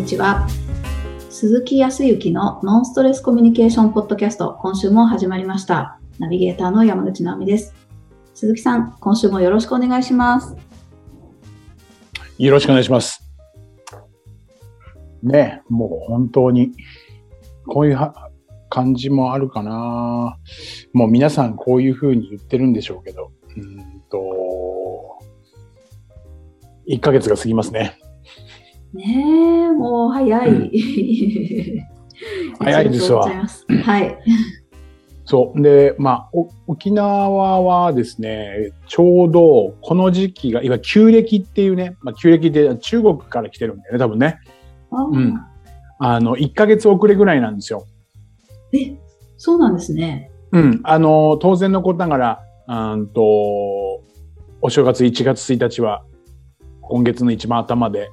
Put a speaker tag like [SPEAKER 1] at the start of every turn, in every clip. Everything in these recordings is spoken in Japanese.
[SPEAKER 1] にちは。鈴木康之のノンストレスコミュニケーションポッドキャスト、今週も始まりました。ナビゲーターの山口直美です。鈴木さん、今週もよろしくお願いします。
[SPEAKER 2] よろしくお願いします。ねもう本当に、こういうは感じもあるかな。もう皆さんこういう風に言ってるんでしょうけど、うんと、1ヶ月が過ぎますね。
[SPEAKER 1] ねえ、もう早い。
[SPEAKER 2] うん 早いですわ
[SPEAKER 1] はい。
[SPEAKER 2] そう。で、まあ、お沖縄はですね、ちょうどこの時期が、いわゆる旧暦っていうね、まあ、旧暦って中国から来てるんだよね、多分ね。うんあの、1ヶ月遅れぐらいなんですよ。
[SPEAKER 1] え、そうなんですね。
[SPEAKER 2] うん、あの、当然のことながら、うーんと、お正月1月1日は、今月の一番頭で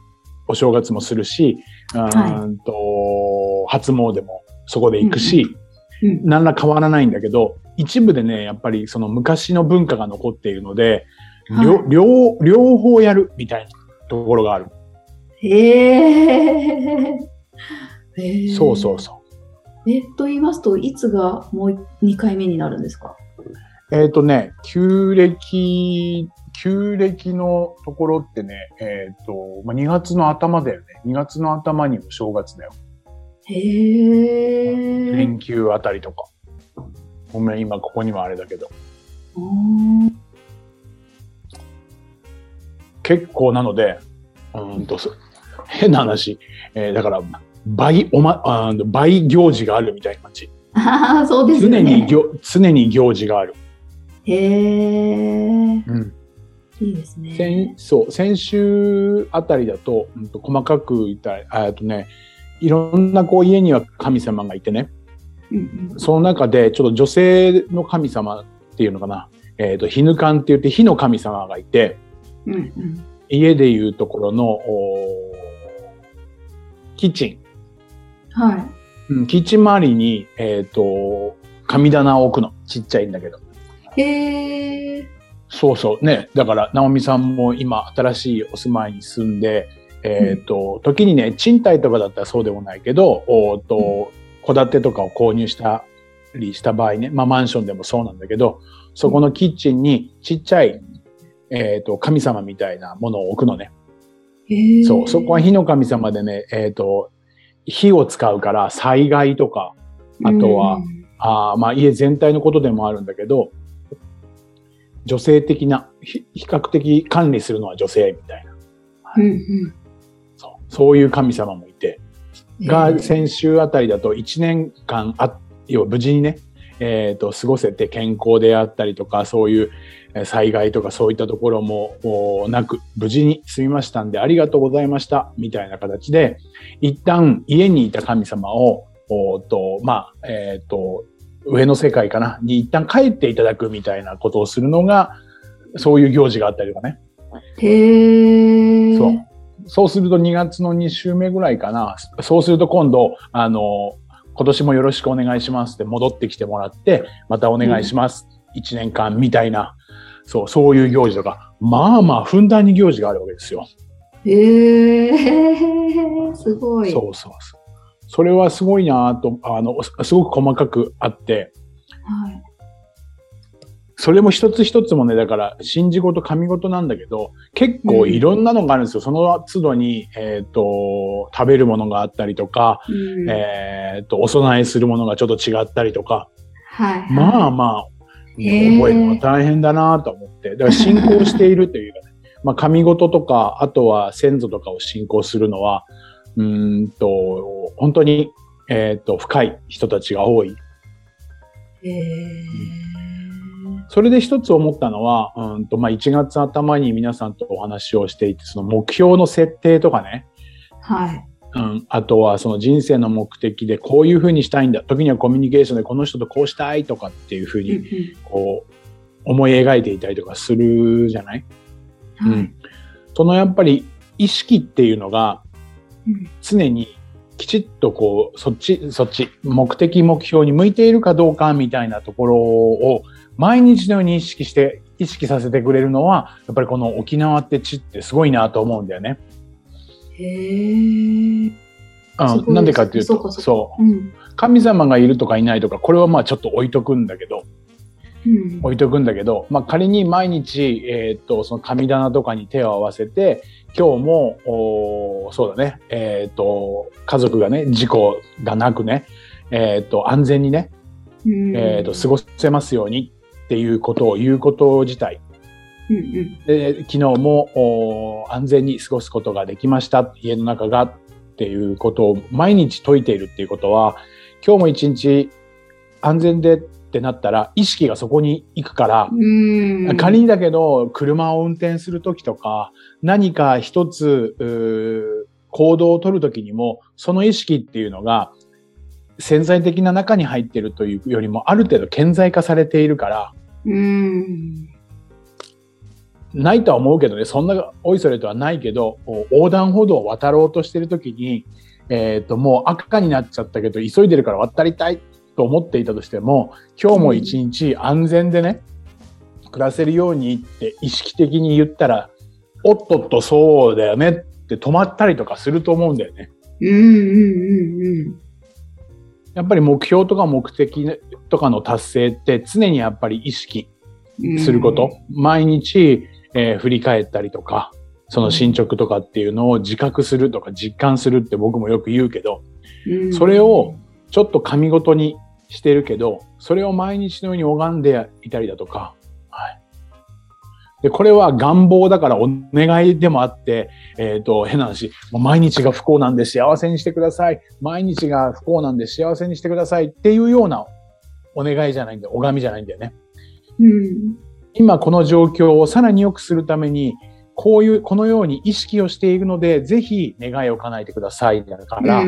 [SPEAKER 2] お正月もするし、うーんと、初詣もそこで行くし、
[SPEAKER 1] うん、
[SPEAKER 2] 何ら変わらないんだけど、一部でね、やっぱりその昔の文化が残っているので、両
[SPEAKER 1] はい
[SPEAKER 2] 両両方やるみたいなところがある。
[SPEAKER 1] へえ。へ え
[SPEAKER 2] そうそうそう。
[SPEAKER 1] え、と言いますと、いつがもう2回目になるんですか？
[SPEAKER 2] えっ、とね、旧暦、旧暦のところってね、えっ、と、まあ、2月の頭だよね。2月の頭にお正月だよ。
[SPEAKER 1] へえ。
[SPEAKER 2] 連休あたりとか。ごめん、今ここにはあれだけど。結構なので、うーんと、そ変な話。えーだから、倍おま、あー倍行事があるみたいな感じ。
[SPEAKER 1] ああ、そうですよ
[SPEAKER 2] 常
[SPEAKER 1] ね。
[SPEAKER 2] に行、常に行事がある。
[SPEAKER 1] へえ。
[SPEAKER 2] うん。
[SPEAKER 1] いいですね。
[SPEAKER 2] 先そう先週あたりだと,、うん、と細かく言ったらえっとねいろんなこう家には神様がいてね。
[SPEAKER 1] うんうん。
[SPEAKER 2] その中でちょっと女性の神様っていうのかな、えっと火ぬかんって言って火の神様がいて
[SPEAKER 1] うんうん。
[SPEAKER 2] 家でいうところのおキッチ
[SPEAKER 1] は
[SPEAKER 2] ン、うん、キッチン周りに、えっと神棚を置くの。ちっちゃいんだけど。
[SPEAKER 1] い。へえ。
[SPEAKER 2] そうそう。ね。だから、直美さんも今、新しいお住まいに住んで、えっ、と、時にね、賃貸とかだったらそうでもないけど、おと、戸建てとかを購入したりした場合ね、まあ、マンションでもそうなんだけど、そこのキッチンにちっちゃい、えっ、と、神様みたいなものを置くのね。そう。そこは火の神様でね、えっ、と、火を使うから災害とか、あとは
[SPEAKER 1] うん
[SPEAKER 2] あーまあ家全体のことでもあるんだけど、女性的な、ひ比較的管理するのは女性みたいな。
[SPEAKER 1] うんうん。
[SPEAKER 2] そう。そういう神様もいて、が先週あたりだと1年間あ、要は無事にね、えっ、と、過ごせて健康であったりとか、そういうえー災害とかそういったところもおなく、無事に済みましたんで、ありがとうございました、みたいな形で、一旦家にいた神様を、おーと、まあ、えっ、と、上の世界かな、に一旦帰っていただくみたいなことをするのが、そういう行事があったりとかね。
[SPEAKER 1] へえ。
[SPEAKER 2] そう。そうすると2月の2週目ぐらいかな。そうすると今度、あの、今年もよろしくお願いしますって戻ってきてもらって、またお願いします。1年間みたいな。そう、そういう行事とか、まあまあ、ふんだんに行事があるわけですよ。
[SPEAKER 1] へえ。すごい。
[SPEAKER 2] そうそうそう。それはすごいなと、あの、すごく細かくあって、
[SPEAKER 1] はい。
[SPEAKER 2] それも一つ一つもね、だから、信じ事、神事なんだけど、結構いろんなのがあるんですよ。その都度に、えっ、と、食べるものがあったりとか、
[SPEAKER 1] うん。
[SPEAKER 2] えっ、と、お供えするものがちょっと違ったりとか、
[SPEAKER 1] はい。
[SPEAKER 2] まあまあ、
[SPEAKER 1] へー。
[SPEAKER 2] 覚えるのは大変だなと思って、だから信仰しているというかね、まあ神事とか、あとは先祖とかを信仰するのは、うーんと、本当に、えっ、と、深い人たちが多い。
[SPEAKER 1] へえ。
[SPEAKER 2] それで一つ思ったのは、うんと、まあ1月頭に皆さんとお話をしていて、その目標の設定とかね、
[SPEAKER 1] はい。
[SPEAKER 2] うん、あとはその人生の目的でこういうふうにしたいんだ。時にはコミュニケーションでこの人とこうしたいとかっていうふうに
[SPEAKER 1] うん
[SPEAKER 2] こう思い描いていたりとかするじゃない、
[SPEAKER 1] うんはい
[SPEAKER 2] うん。そのやっぱり意識っていうのが
[SPEAKER 1] うん
[SPEAKER 2] 常にきちっとこう、そっち、そっち、目的、目標に向いているかどうかみたいなところを毎日のように意識して、意識させてくれるのは、やっぱりこの沖縄って地ってすごいなと思うんだよね。
[SPEAKER 1] へえ。
[SPEAKER 2] うん、なんでかっていうと、そうう、神様がいるとかいないとか、これはまあちょっと置いとくんだけど、
[SPEAKER 1] うん、
[SPEAKER 2] 置いとくんだけど、まあ仮に毎日、えっ、と、その神棚とかに手を合わせて、今日も、おそうだね、えっ、と、家族がね、事故がなくね、えっ、と、安全にね、えっ、と、過ごせますようにっていうことを言うこと自体、
[SPEAKER 1] うんうん、
[SPEAKER 2] で昨日も安全に過ごすことができました。家の中がっていうことを毎日解いているっていうことは今日も一日安全でってなったら意識がそこに行くから仮にだけど車を運転する時とか何か一つ行動を取る時にもその意識っていうのが潜在的な中に入ってるというよりもある程度顕在化されているから。
[SPEAKER 1] うん
[SPEAKER 2] ないとは思うけどね、そんなおいそれとはないけど、横断歩道を渡ろうとしてる時に、えっ、ー、と、もう赤になっちゃったけど、急いでるから渡りたいと思っていたとしても、今日も一日安全でね、暮らせるようにって意識的に言ったら、おっとっとそうだよねって止まったりとかすると思うんだよね。
[SPEAKER 1] うんうんうんうん。
[SPEAKER 2] やっぱり目標とか目的とかの達成って常にやっぱり意識すること。うん、毎日えー、振り返ったりとか、その進捗とかっていうのを自覚するとか実感するって僕もよく言うけど、それをちょっと神ごとにしてるけど、それを毎日のように拝んでいたりだとか、はい。で、これは願望だからお願いでもあって、えっ、ー、と、変な話、もう毎日が不幸なんで幸せにしてください。毎日が不幸なんで幸せにしてくださいっていうようなお願いじゃないんだよ。拝みじゃないんだよね。
[SPEAKER 1] うん。
[SPEAKER 2] 今この状況をさらに良くするために、こういう、このように意識をしているので、ぜひ願いを叶えてください。だから、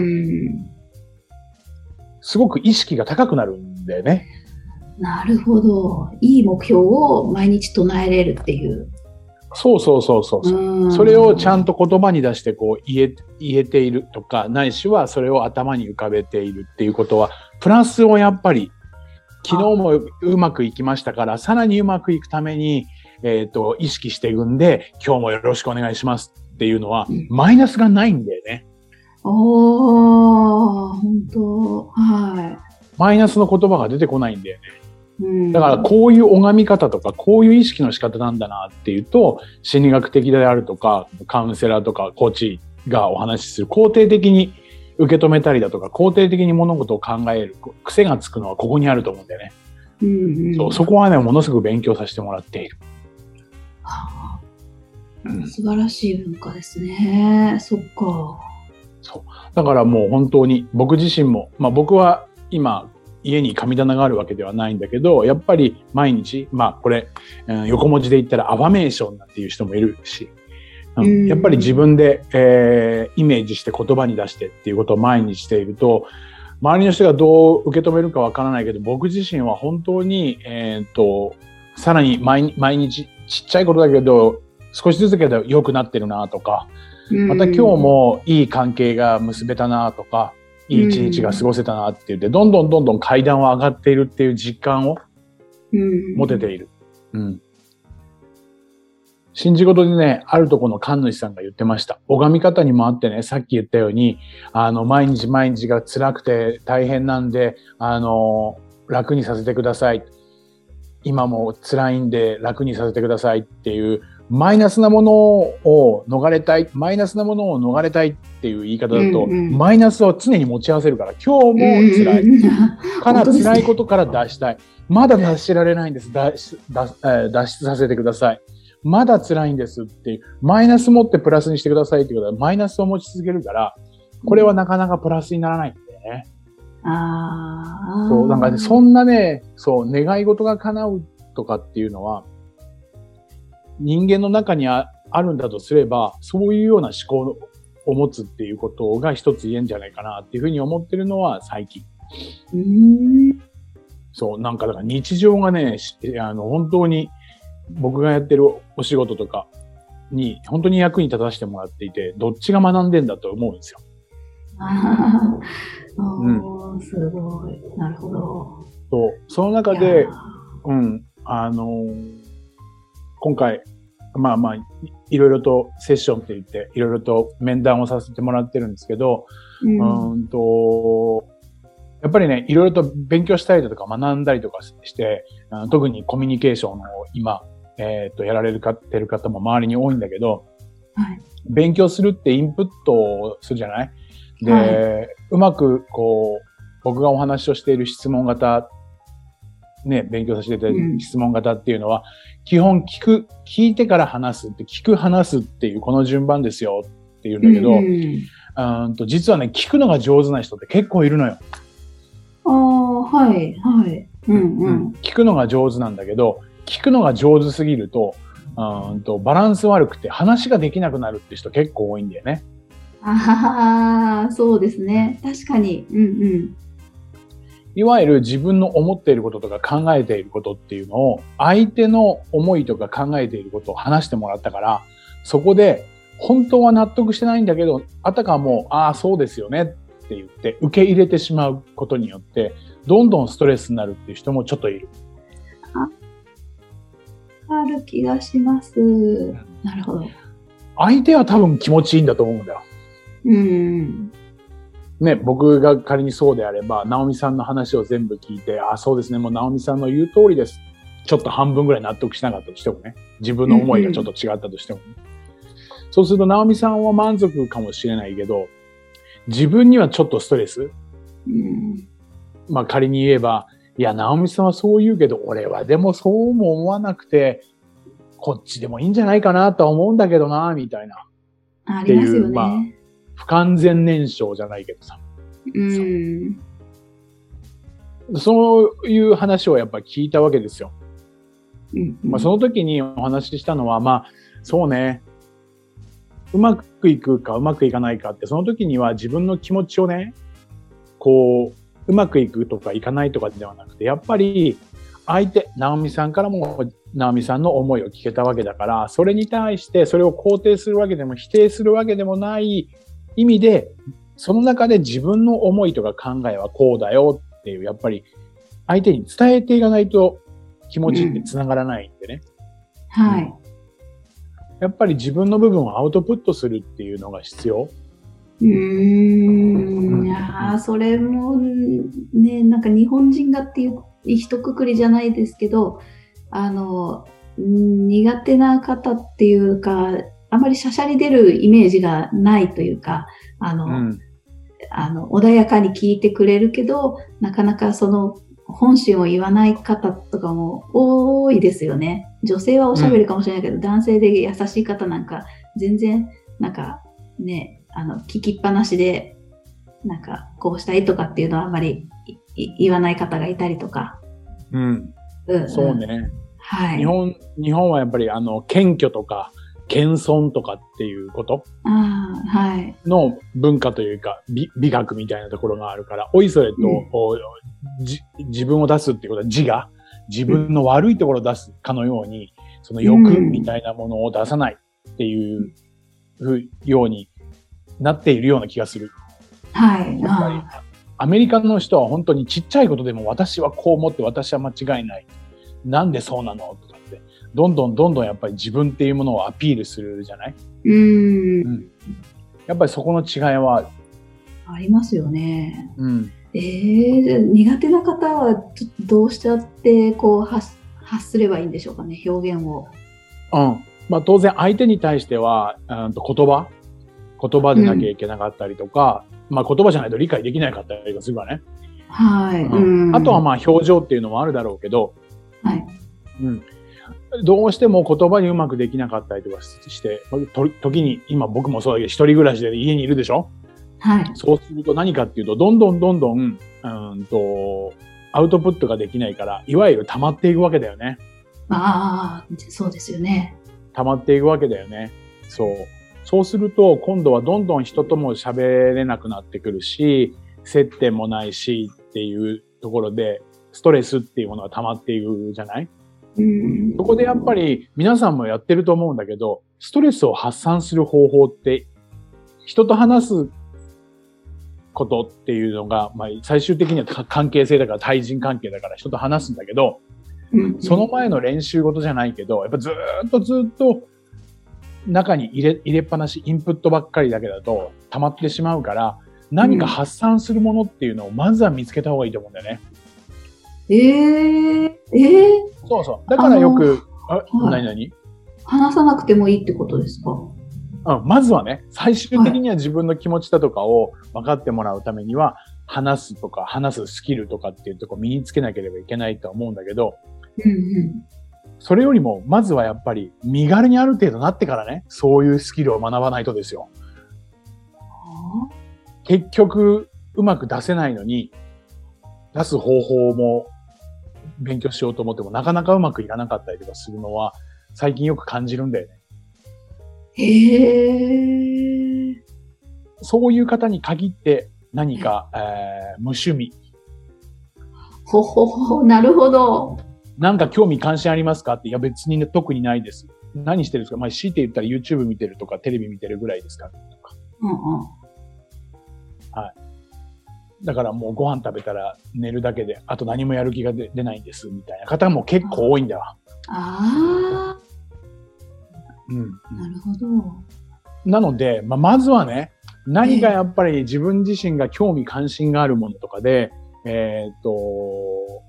[SPEAKER 2] すごく意識が高くなるんだよね。
[SPEAKER 1] なるほど。いい目標を毎日唱えれるっていう。
[SPEAKER 2] そうそうそうそう。うそれをちゃんと言葉に出してこう言え、言えているとか、ないしはそれを頭に浮かべているっていうことは、プラスをやっぱり昨日もうまくいきましたから、さらにうまくいくために、えっ、ー、と、意識していくんで、今日もよろしくお願いしますっていうのは、マイナスがないんだよね。
[SPEAKER 1] おー、本当はい。
[SPEAKER 2] マイナスの言葉が出てこないんだよね。だからこういう拝み方とかこういう意識の仕方なんだなっていうと心理学的であるとかカウンセラーとかコーチがお話しする肯定的に受け止めたりだとか、肯定的に物事を考える癖がつくのはここにあると思うんだよね。
[SPEAKER 1] うんうん、
[SPEAKER 2] そうそこはね、ものすごく勉強させてもらっている。
[SPEAKER 1] はあうん、素晴らしい文化ですね。そっか。
[SPEAKER 2] そう。だからもう本当に僕自身も、まあ僕は今家に神棚があるわけではないんだけど、やっぱり毎日、まあこれ、うん、横文字で言ったらアバメーションなんていう人もいるし、うん、やっぱり自分で、えー、イメージして言葉に出してっていうことを前にしていると、周りの人がどう受け止めるかわからないけど、僕自身は本当に、えっ、と、さらに毎毎日ちっちゃいことだけど、少しずつけど良くなってるなとか、また今日もいい関係が結べたなとか、いい一日が過ごせたなって言って、どんどんどんどん階段を上がっているっていう実感を持てている。うん、信じ事でね、あるとこの神主さんが言ってました。拝み方にもあってね、さっき言ったように、あの、毎日毎日が辛くて大変なんで、あの、楽にさせてください。今も辛いんで楽にさせてくださいっていう、マイナスなものを逃れたい、マイナスなものを逃れたいっていう言い方だと、うんうん、マイナスを常に持ち合わせるから、今日も辛い。うんうん、から辛いことから脱したい。まだ脱しられないんです。脱脱脱出させてください。まだ辛いんですっていう、マイナス持ってプラスにしてくださいっていうことは、マイナスを持ち続けるから、これはなかなかプラスにならないんだよね。
[SPEAKER 1] あ
[SPEAKER 2] あ。そう、なんかね、そんなね、そう、願い事が叶うとかっていうのは、人間の中にあるんだとすれば、そういうような思考を持つっていうことが一つ言えんじゃないかなっていうふうに思ってるのは最近。
[SPEAKER 1] うん
[SPEAKER 2] そう、なんかだから日常がね、あの、本当に僕がやってるお仕事とかに本当に役に立たせてもらっていて、どっちが学んでんだと思うんですよ。
[SPEAKER 1] ああ、うん、すごい。なるほど。
[SPEAKER 2] そう。その中で、うん、あのー、今回、まあまあ、いいろいろとセッションって言って、いろいろと面談をさせてもらってるんですけど、
[SPEAKER 1] うん。
[SPEAKER 2] うんと、やっぱりね、いろいろと勉強したりだとか学んだりとかして、特にコミュニケーションを今、えっ、と、やられるかってる方も周りに多いんだけど、
[SPEAKER 1] はい。
[SPEAKER 2] 勉強するってインプットをするじゃない？で、
[SPEAKER 1] は
[SPEAKER 2] うまくこう、僕がお話をしている質問型、ね、勉強させていただいて
[SPEAKER 1] うん
[SPEAKER 2] る質問型っていうのは、基本聞く、聞いてから話すって、聞く話すっていうこの順番ですよっていうんだけど、
[SPEAKER 1] う
[SPEAKER 2] うんと実はね、聞くのが上手な人って結構いるのよ。
[SPEAKER 1] ああ、はい、はい。うんうん。
[SPEAKER 2] 聞くのが上手なんだけど、聞くのが上手すぎると、うーんとバランス悪くて話ができなくなるって人結構多いんだよね。
[SPEAKER 1] ああ、そうですね。確かに。うんうん。
[SPEAKER 2] いわゆる自分の思っていることとか考えていることっていうのを相手の思いとか考えていることを話してもらったから、そこで本当は納得してないんだけど、あたかも、ああ、そうですよねって言って受け入れてしまうことによって、どんどんストレスになるっていう人もちょっといる。
[SPEAKER 1] ある気がします。なるほど。
[SPEAKER 2] 相手は多分気持ちいいんだと思うんだよ。
[SPEAKER 1] うん。
[SPEAKER 2] ね、僕が仮にそうであれば、直美さんの話を全部聞いて、あ、そうですね、もう直美さんの言う通りです。ちょっと半分ぐらい納得しなかったとしてもね。自分の思いがちょっと違ったとしてもね。そうすると、直美さんは満足かもしれないけど、自分にはちょっとストレス。
[SPEAKER 1] うん。
[SPEAKER 2] まあ仮に言えば、いや、直美さんはそう言うけど、俺はでもそうも思わなくて、こっちでもいいんじゃないかなとは思うんだけどな、みたいな。
[SPEAKER 1] ありますよ
[SPEAKER 2] っていうまあ
[SPEAKER 1] ね。
[SPEAKER 2] 不完全燃焼じゃないけどさ。
[SPEAKER 1] うん。
[SPEAKER 2] そういう話をやっぱり聞いたわけですよ。
[SPEAKER 1] うん
[SPEAKER 2] まあ、その時にお話ししたのは、まあ、そうね、うまくいくかうまくいかないかって、その時には自分の気持ちをね、こう、うまくいくとかいかないとかではなくて、やっぱり相手、直美さんからも直美さんの思いを聞けたわけだから、それに対してそれを肯定するわけでも否定するわけでもない意味で、その中で自分の思いとか考えはこうだよっていう、やっぱり相手に伝えていかないと気持ちって繋がらないんでね。
[SPEAKER 1] はい。
[SPEAKER 2] やっぱり自分の部分をアウトプットするっていうのが必要。
[SPEAKER 1] うーん。いやーそれもね、なんか日本人がっていう一括りじゃないですけど、あの、うん苦手な方っていうか、あまりしゃしゃり出るイメージがないというか、あの、
[SPEAKER 2] うん。
[SPEAKER 1] あの、穏やかに聞いてくれるけど、なかなかその本心を言わない方とかも多いですよね。女性はおしゃべりかもしれないけど、男性で優しい方なんか全然、なんかね、あの、聞きっぱなしで、なんかこうしたいとかっていうのはあまり言わない方がいたりとか。
[SPEAKER 2] うん。
[SPEAKER 1] うんん
[SPEAKER 2] そう。ね。
[SPEAKER 1] はい。
[SPEAKER 2] 日本、日本はやっぱりあの、謙虚とか、謙遜とかっていうこと？の文化というか、美美学みたいなところがあるから、おいそれと、
[SPEAKER 1] うん
[SPEAKER 2] 自分を出すっていうことは自我、自分の悪いところを出すかのように、その欲
[SPEAKER 1] うん
[SPEAKER 2] みたいなものを出さないっていうようになっているような気がする。
[SPEAKER 1] はい。
[SPEAKER 2] やっぱり
[SPEAKER 1] あ
[SPEAKER 2] アメリカの人は本当にちっちゃいことでも私はこう思って私は間違いない。なんでそうなの？どんどんどんどんやっぱり自分っていうものをアピールするじゃない？
[SPEAKER 1] ーうん。
[SPEAKER 2] やっぱりそこの違いは、
[SPEAKER 1] ありますよね。
[SPEAKER 2] うん。
[SPEAKER 1] えー、苦手な方はちょっとどうしちゃってこう発発すればいいんでしょうかね表現を。
[SPEAKER 2] うん。まあ当然相手に対しては、うんと言葉？言葉でなきゃいけなかったりとか、まあ言葉じゃないと理解できなかったりとかするからね。
[SPEAKER 1] はい。
[SPEAKER 2] うんあとは
[SPEAKER 1] あ、
[SPEAKER 2] まあ表情っていうのもあるだろうけど、
[SPEAKER 1] はい。
[SPEAKER 2] うん。どうしても言葉にうまくできなかったりとかして、と時に、今僕もそうだけど、一人暮らしで家にいるでしょ？
[SPEAKER 1] はい。
[SPEAKER 2] そうすると何かっていうと、どんどんどんどん、うんと、アウトプットができないから、いわゆる溜まっていくわけだよね。
[SPEAKER 1] ああ、そうですよね。
[SPEAKER 2] 溜まっていくわけだよね。そう。そうすると、今度はどんどん人とも喋れなくなってくるし、接点もないしっていうところで、ストレスっていうものが溜まっていくじゃない？
[SPEAKER 1] うん。
[SPEAKER 2] そこでやっぱり皆さんもやってると思うんだけど、ストレスを発散する方法って、人と話すことっていうのが、まあ、最終的にはか関係性だから対人関係だから人と話すんだけど、
[SPEAKER 1] うん。
[SPEAKER 2] その前の練習事じゃないけど、やっぱずーっとずーっと中に入れ入れっぱなし、インプットばっかりだけだと溜まってしまうから、何か発散するものっていうのをまずは見つけた方がいいと思うんだよね。
[SPEAKER 1] えー、えー、
[SPEAKER 2] そうそう。だからよく、あ、
[SPEAKER 1] はい
[SPEAKER 2] 何何？
[SPEAKER 1] 話さなくてもいいってことですか？
[SPEAKER 2] うん、まずはね、最終的には自分の気持ちだとかを分かってもらうためには、話すとか、話すスキルとかっていうとこ身につけなければいけないとは思うんだけど、
[SPEAKER 1] うんうん。
[SPEAKER 2] それよりも、まずはやっぱり、身軽にある程度なってからね、そういうスキルを学ばないとですよ。
[SPEAKER 1] は
[SPEAKER 2] 結局、うまく出せないのに、出す方法も勉強しようと思っても、なかなかうまくいかなかったりとかするのは、最近よく感じるんだよね。
[SPEAKER 1] あへえ。
[SPEAKER 2] そういう方に限って、何か、えー無趣味、
[SPEAKER 1] ほほほ、なるほど。
[SPEAKER 2] なんか興味関心ありますか？って、いや別にね、特にないです。何してるんですか？まあ、強いて言ったら YouTube 見てるとか、テレビ見てるぐらいですかとか。
[SPEAKER 1] うんうん。
[SPEAKER 2] だからもうご飯食べたら寝るだけで、あと何もやる気が出出ないんです、みたいな方も結構多いんだわ。
[SPEAKER 1] あ
[SPEAKER 2] うん。
[SPEAKER 1] あ、なるほど。
[SPEAKER 2] なので、まあ、まずはね、何かやっぱり自分自身が興味関心があるものとかで、えーっと、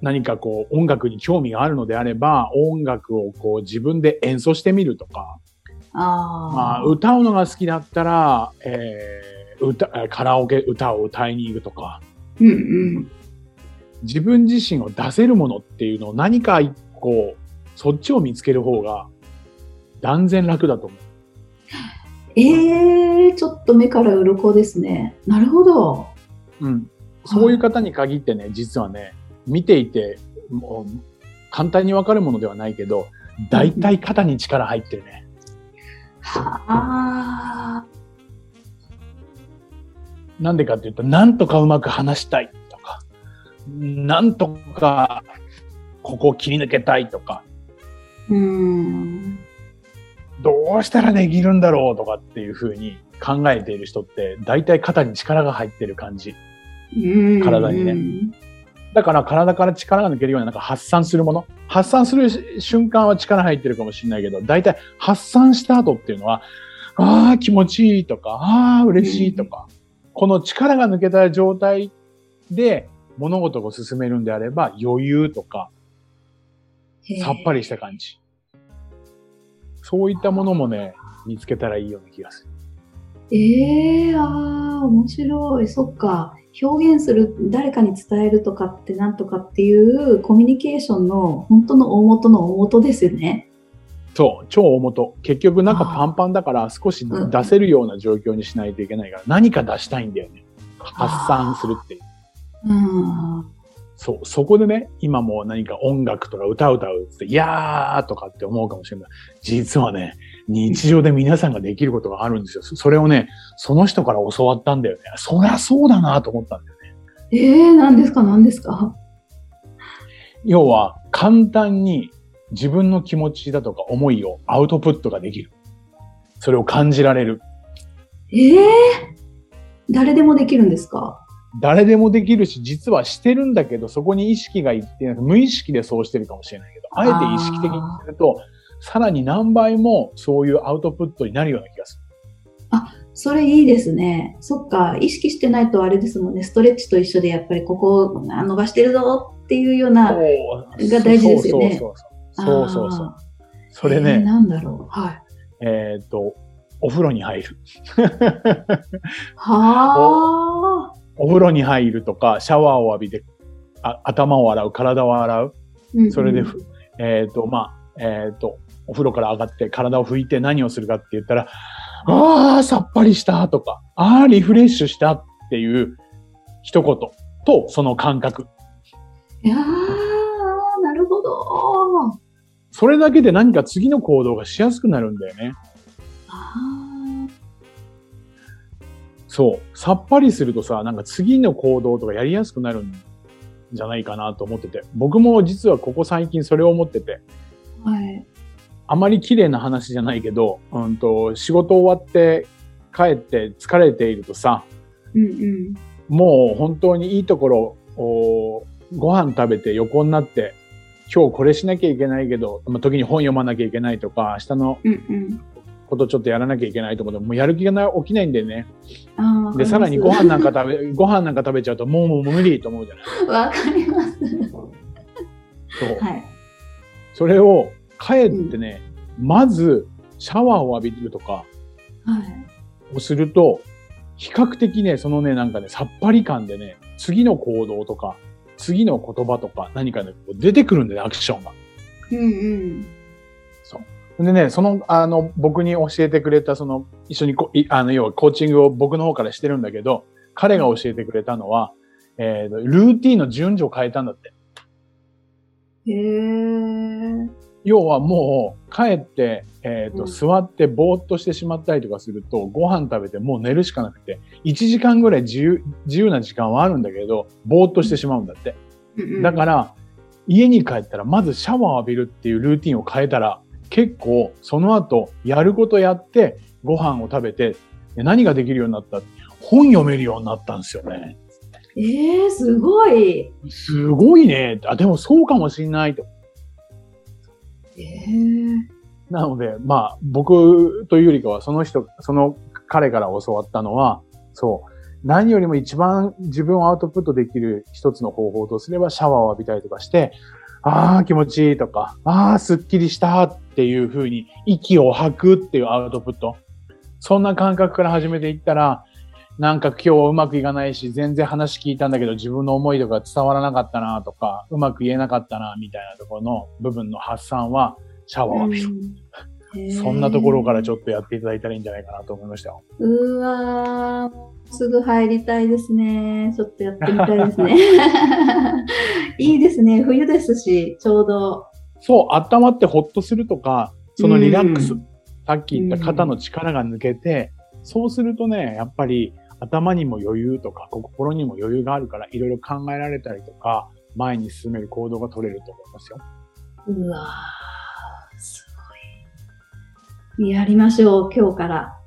[SPEAKER 2] 何かこう音楽に興味があるのであれば、音楽をこう自分で演奏してみるとか、
[SPEAKER 1] ああ。
[SPEAKER 2] まあ、歌うのが好きだったら、えー歌、カラオケ歌を歌いに行くとか、
[SPEAKER 1] うんうん。
[SPEAKER 2] 自分自身を出せるものっていうのを何か一個、そっちを見つける方が断然楽だと思う。
[SPEAKER 1] ええちょっと目から鱗ですね。なるほど。
[SPEAKER 2] うん。そういう方に限ってね、実はね、見ていて、もう、簡単にわかるものではないけど、大体肩に力入ってるね。
[SPEAKER 1] はあ。
[SPEAKER 2] なんでかっていうと、なんとかうまく話したいとか、なんとかここを切り抜けたいとか、
[SPEAKER 1] うーん。
[SPEAKER 2] どうしたらできるんだろうとかっていうふうに考えている人って、大体肩に力が入ってる感じ。
[SPEAKER 1] うん
[SPEAKER 2] 体にねだから体から力が抜けるようななんか発散するもの。発散する瞬間は力入ってるかもしれないけど、大体発散した後っていうのは、ああ、気持ちいいとか、ああ、嬉しいとか、この力が抜けた状態で物事を進めるんであれば、余裕とか、さっぱりした感じ。そういったものもね、見つけたらいいような気がする。
[SPEAKER 1] ええああ、面白い。そっか。表現する、誰かに伝えるとかってなんとかっていうコミュニケーションの本当の大元の大元ですよね。
[SPEAKER 2] そう、超大元。結局なんかパンパンだから少し
[SPEAKER 1] うん
[SPEAKER 2] 出せるような状況にしないといけないから、何か出したいんだよね。発散するっていう。
[SPEAKER 1] うん。
[SPEAKER 2] そう、そこでね、今もう何か音楽とか歌を歌うって、いやーとかって思うかもしれない。実はね、日常で皆さんができることがあるんですよ。それをね、その人から教わったんだよね。そりゃそうだなと思ったんだよね。
[SPEAKER 1] ええ何ですか何ですか？
[SPEAKER 2] 要は、簡単に自分の気持ちだとか思いをアウトプットができる。それを感じられる。
[SPEAKER 1] ええ誰でもできるんですか？
[SPEAKER 2] 誰でもできるし、実はしてるんだけど、そこに意識がいってない、無意識でそうしてるかもしれないけど、あえて意識的にすると、さらに何倍もそういうアウトプットになるような気がす
[SPEAKER 1] それいいですね。そっか。意識してないとあれですもんね。ストレッチと一緒でやっぱりここをあ伸ばしてるぞっていうような。
[SPEAKER 2] る。
[SPEAKER 1] が大事ですよね
[SPEAKER 2] そうそうそう。そうそうそう。
[SPEAKER 1] あ
[SPEAKER 2] それ
[SPEAKER 1] ーえー
[SPEAKER 2] ね、
[SPEAKER 1] なんだろう。はい。
[SPEAKER 2] えっ、と、お風呂に入る。
[SPEAKER 1] はあ。
[SPEAKER 2] お風呂に入るとか、シャワーを浴びて、あ頭を洗う、体を洗う。
[SPEAKER 1] うんうん
[SPEAKER 2] それでふ、えっ、と、まあ、えっ、と、お風呂から上がって体を拭いて何をするかって言ったら、ああ、さっぱりしたとか、ああ、リフレッシュしたっていう一言とその感覚。
[SPEAKER 1] いや。
[SPEAKER 2] それだけで何か次の行動がしやすくなるんだよね。
[SPEAKER 1] あ
[SPEAKER 2] そう。さっぱりするとさ、なんか次の行動とかやりやすくなるんじゃないかなと思ってて。僕も実はここ最近それを思ってて。
[SPEAKER 1] ーはい。
[SPEAKER 2] あまり綺麗な話じゃないけど、うんと、仕事終わって帰って疲れているとさ、
[SPEAKER 1] うんうん。
[SPEAKER 2] もう本当にいいところをご飯食べて横になって今日これしなきゃいけないけど、まあ、時に本読まなきゃいけないとか、明日の
[SPEAKER 1] うんうん。
[SPEAKER 2] ことちょっとやらなきゃいけないとかでも、もうやる気がな起きないんでね。
[SPEAKER 1] あーわか
[SPEAKER 2] で、さらにご飯なんか食べ、ご飯なんか食べちゃうと、もうもう無理と思うじゃない。
[SPEAKER 1] わかります。
[SPEAKER 2] そう。
[SPEAKER 1] はい。
[SPEAKER 2] それを、帰ってね、まず、シャワーを浴びるとか
[SPEAKER 1] はい。
[SPEAKER 2] をすると、比較的ね、そのね、なんかね、さっぱり感でね、次の行動とか、次の言葉とか、何かね、出てくるんだよね、アクションが。
[SPEAKER 1] うんうん。
[SPEAKER 2] そう。でね、その、あの、僕に教えてくれた、その、一緒にこ、いあの、要はコーチングを僕の方からしてるんだけど、彼が教えてくれたのは、えー、ルーティンの順序を変えたんだって。
[SPEAKER 1] へえ。
[SPEAKER 2] 要はもう、帰って、えっ、と、
[SPEAKER 1] うん
[SPEAKER 2] 座ってぼーっとしてしまったりとかすると、ご飯食べてもう寝るしかなくて、1時間ぐらい自由、自由な時間はあるんだけど、ぼーっとしてしまうんだって。だからら、家に帰ったら、まずシャワーを浴びるっていうルーティンを変えたら、結構、その後、やることやって、ご飯を食べて、で何ができるようになった本読めるようになったんですよね。
[SPEAKER 1] ええすごい。
[SPEAKER 2] すごいね。あ、でもそうかもしんないと。
[SPEAKER 1] ええ
[SPEAKER 2] なので、まあ、僕というよりかは、その人、その彼から教わったのは、そう、何よりも一番自分をアウトプットできる一つの方法とすれば、シャワーを浴びたりとかして、ああ、気持ちいいとか、ああ、すっきりしたっていう風に、息を吐くっていうアウトプット。そんな感覚から始めていったら、なんか今日うまくいかないし、全然話聞いたんだけど自分の思いとか伝わらなかったなとか、うまく言えなかったなみたいなところの部分の発散は、シャワーを浴びる。そんなところからち
[SPEAKER 1] ょっ
[SPEAKER 2] とやっていただいたらいいんじゃないかなと思いました。
[SPEAKER 1] うわすぐ入りたいですね。ちょっとやってみたいですね。いいですね。冬ですし、ちょうど。
[SPEAKER 2] そう、温まってほっとするとか、そのリラックス、
[SPEAKER 1] うん
[SPEAKER 2] さっき言った肩の力が抜けて、そうするとね、やっぱり頭にも余裕とか、心にも余裕があるから、いろいろ考えられたりとか、前に進める行動が取れると思いますよ。
[SPEAKER 1] うわー、すごい。やりましょう、今日から。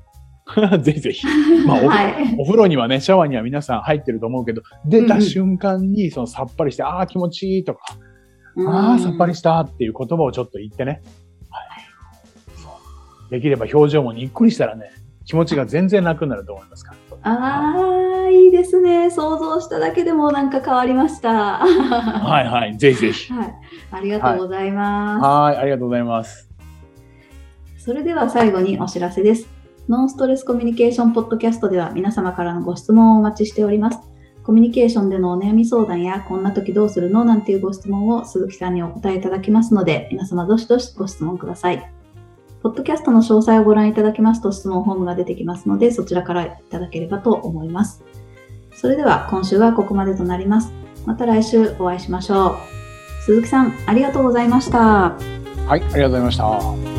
[SPEAKER 2] ぜひぜひ。まあお
[SPEAKER 1] はい。
[SPEAKER 2] お風呂にはね、シャワーには皆さん入ってると思うけど、出た瞬間にそのさっぱりして、ああ、気持ちいいとか、ああ、さっぱりしたっていう言葉をちょっと言ってね。はい。できれば表情もにっくりしたらね、気持ちが全然楽になると思いますから。
[SPEAKER 1] ああ、いいですね。想像しただけでもなんか変わりました。は
[SPEAKER 2] はいはい、ぜひぜひ。
[SPEAKER 1] い。ありがとうございます。
[SPEAKER 2] はい、ありがとうございます。
[SPEAKER 1] それでは最後にお知らせです。ノンストレスコミュニケーションポッドキャストでは皆様からのご質問をお待ちしております。コミュニケーションでのお悩み相談やこんな時どうするのなんていうご質問を鈴木さんにお答えいただきますので、皆様どしどしご質問ください。ポッドキャストの詳細をご覧いただきますと質問フォームが出てきますので、そちらからいただければと思います。それでは今週はここまでとなります。また来週お会いしましょう。鈴木さん、ありがとうございました。
[SPEAKER 2] はい、ありがとうございました。